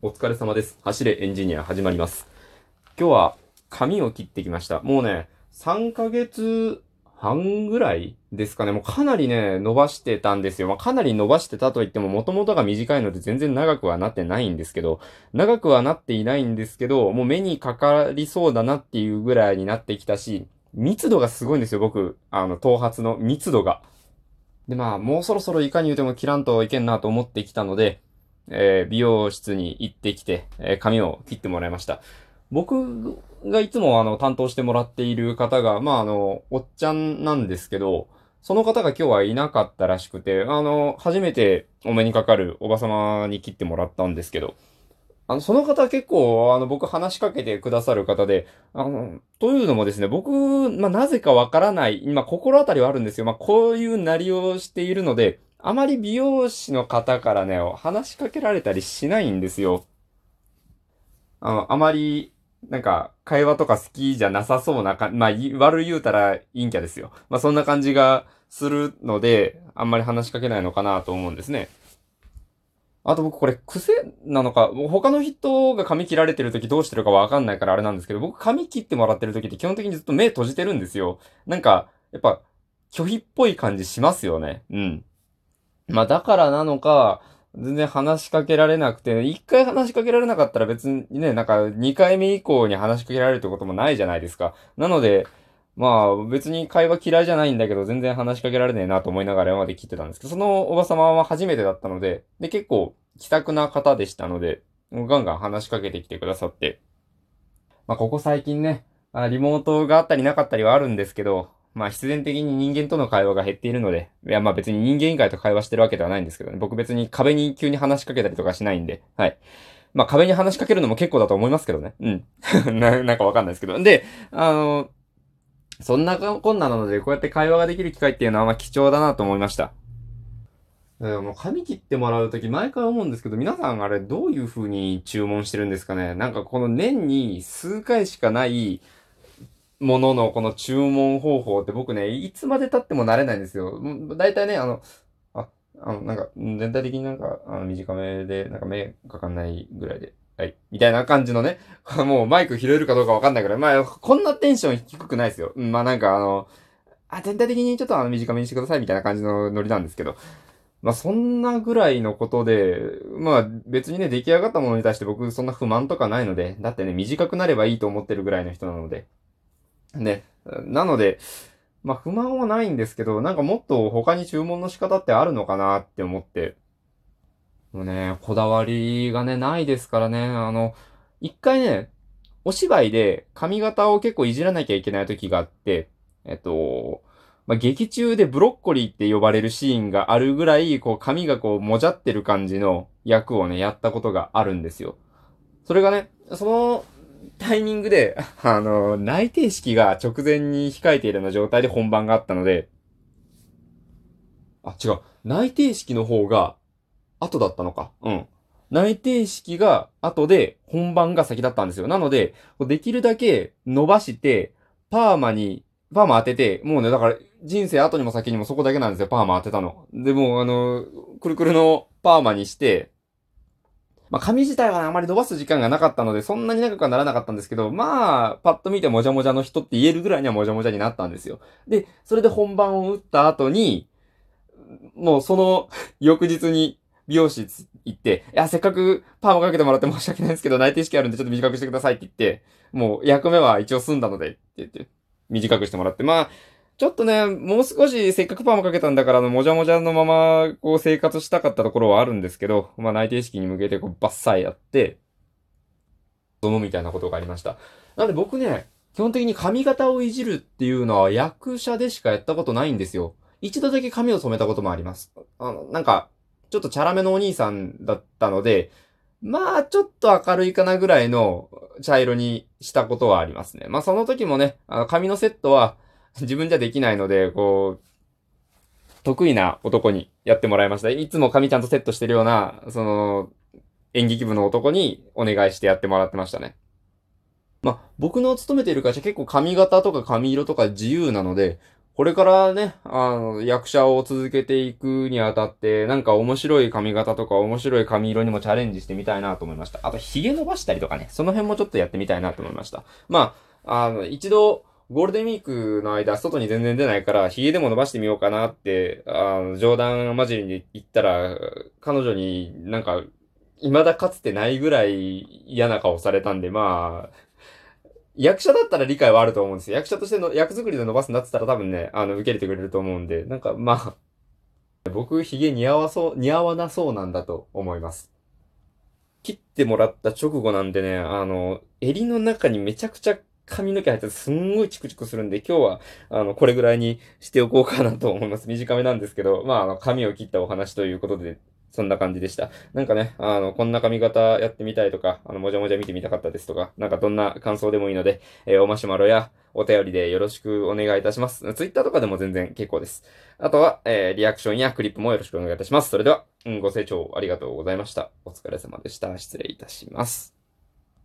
お疲れ様です。走れエンジニア始まります。今日は髪を切ってきました。もうね、3ヶ月半ぐらいですかね。もうかなりね、伸ばしてたんですよ。まあ、かなり伸ばしてたと言っても元々が短いので全然長くはなってないんですけど、長くはなっていないんですけど、もう目にかかりそうだなっていうぐらいになってきたし、密度がすごいんですよ、僕。あの、頭髪の密度が。で、まあ、もうそろそろいかに言うても切らんといけんなと思ってきたので、えー美容室に行ってきて、えー髪を切ってもらいました。僕がいつもあの担当してもらっている方が、まああの、おっちゃんなんですけど、その方が今日はいなかったらしくて、あの、初めてお目にかかるおばさまに切ってもらったんですけど、あの、その方結構、あの、僕話しかけてくださる方で、あの、というのもですね、僕、まあ、なぜかわからない、今、心当たりはあるんですよ。まあ、こういうなりをしているので、あまり美容師の方からね、話しかけられたりしないんですよ。あの、あまり、なんか、会話とか好きじゃなさそうなか、まあ、悪言うたら陰キャですよ。まあ、そんな感じがするので、あんまり話しかけないのかなと思うんですね。あと僕これ癖なのか、他の人が髪切られてる時どうしてるかわかんないからあれなんですけど、僕髪切ってもらってる時って基本的にずっと目閉じてるんですよ。なんか、やっぱ、拒否っぽい感じしますよね。うん。まあだからなのか、全然話しかけられなくて、一回話しかけられなかったら別にね、なんか二回目以降に話しかけられるってこともないじゃないですか。なので、まあ別に会話嫌いじゃないんだけど全然話しかけられねえなと思いながら今まで切ってたんですけど、そのおばさまは初めてだったので、で結構気さくな方でしたので、ガンガン話しかけてきてくださって。まあここ最近ね、あリモートがあったりなかったりはあるんですけど、まあ必然的に人間との会話が減っているので、いやまあ別に人間以外と会話してるわけではないんですけどね、僕別に壁に急に話しかけたりとかしないんで、はい。まあ壁に話しかけるのも結構だと思いますけどね。うん。ななんかわかんないですけど。で、あの、そんなこんななので、こうやって会話ができる機会っていうのはまあ貴重だなと思いました。もう髪切ってもらうとき毎回思うんですけど、皆さんあれどういう風に注文してるんですかねなんかこの年に数回しかないもののこの注文方法って僕ね、いつまで経っても慣れないんですよ。うん大体ね、あの、あ、あの、なんか、全体的になんか、あの、短めで、なんか目かかんないぐらいで、はい。みたいな感じのね、もうマイク拾えるかどうかわかんないぐらい、まあ、こんなテンション低くないですよ。まあなんかあの、あ、全体的にちょっとあの、短めにしてくださいみたいな感じのノリなんですけど、まあそんなぐらいのことで、まあ別にね、出来上がったものに対して僕そんな不満とかないので、だってね、短くなればいいと思ってるぐらいの人なので。ね。なので、まあ不満はないんですけど、なんかもっと他に注文の仕方ってあるのかなって思って。もうね、こだわりがね、ないですからね、あの、一回ね、お芝居で髪型を結構いじらなきゃいけない時があって、えっと、まあ、劇中でブロッコリーって呼ばれるシーンがあるぐらい、こう髪がこうもじゃってる感じの役をね、やったことがあるんですよ。それがね、そのタイミングで、あの、内定式が直前に控えているような状態で本番があったので、あ、違う。内定式の方が後だったのか。うん。内定式が後で本番が先だったんですよ。なので、できるだけ伸ばして、パーマに、パーマ当てて、もうね、だから人生後にも先にもそこだけなんですよ、パーマ当てたの。で、もうあの、くるくるのパーマにして、まあ、髪自体はねあまり伸ばす時間がなかったので、そんなに長くはならなかったんですけど、まあ、パッと見てもじゃもじゃの人って言えるぐらいにはもじゃもじゃになったんですよ。で、それで本番を打った後に、もうその 翌日に美容室行って、いや、せっかくパーマかけてもらって申し訳ないんですけど、内定式あるんでちょっと短くしてくださいって言って、もう役目は一応済んだので、って言って、短くしてもらって、まあ、ちょっとね、もう少しせっかくパーマかけたんだから、あの、もじゃもじゃのまま、こう、生活したかったところはあるんですけど、まあ、内定式に向けて、こう、バッサイやって、どもみたいなことがありました。なので僕ね、基本的に髪型をいじるっていうのは役者でしかやったことないんですよ。一度だけ髪を染めたこともあります。あの、なんか、ちょっとチャラめのお兄さんだったので、まあ、ちょっと明るいかなぐらいの茶色にしたことはありますね。まあ、その時もね、あの、髪のセットは 自分じゃできないので、こう、得意な男にやってもらいました。いつも髪ちゃんとセットしてるような、その、演劇部の男にお願いしてやってもらってましたね。まあ、僕の勤めている会社結構髪型とか髪色とか自由なので、これからね、あの、役者を続けていくにあたって、なんか面白い髪型とか面白い髪色にもチャレンジしてみたいなと思いました。あと、髭伸ばしたりとかね、その辺もちょっとやってみたいなと思いました。まあ、あの、一度、ゴールデンウィークの間、外に全然出ないから、髭でも伸ばしてみようかなって、あの、冗談交じりに言ったら、彼女になんか、未だかつてないぐらい嫌な顔されたんで、まあ、役者だったら理解はあると思うんですよ。役者としての役作りで伸ばすんだって言ったら多分ね、あの、受け入れてくれると思うんで、なんか、まあ、僕、髭似合わそう、似合わなそうなんだと思います。切ってもらった直後なんでね、あの、襟の中にめちゃくちゃ髪の毛入ってすんごいチクチクするんで、今日は、あの、これぐらいにしておこうかなと思います。短めなんですけど、まあ、あの、髪を切ったお話ということで、そんな感じでした。なんかね、あの、こんな髪型やってみたいとか、あの、もじゃもじゃ見てみたかったですとか、なんかどんな感想でもいいので、えー、おマシュマロやお便りでよろしくお願いいたします。ツイッターとかでも全然結構です。あとは、えー、リアクションやクリップもよろしくお願いいたします。それでは、うん、ご清聴ありがとうございました。お疲れ様でした。失礼いたします。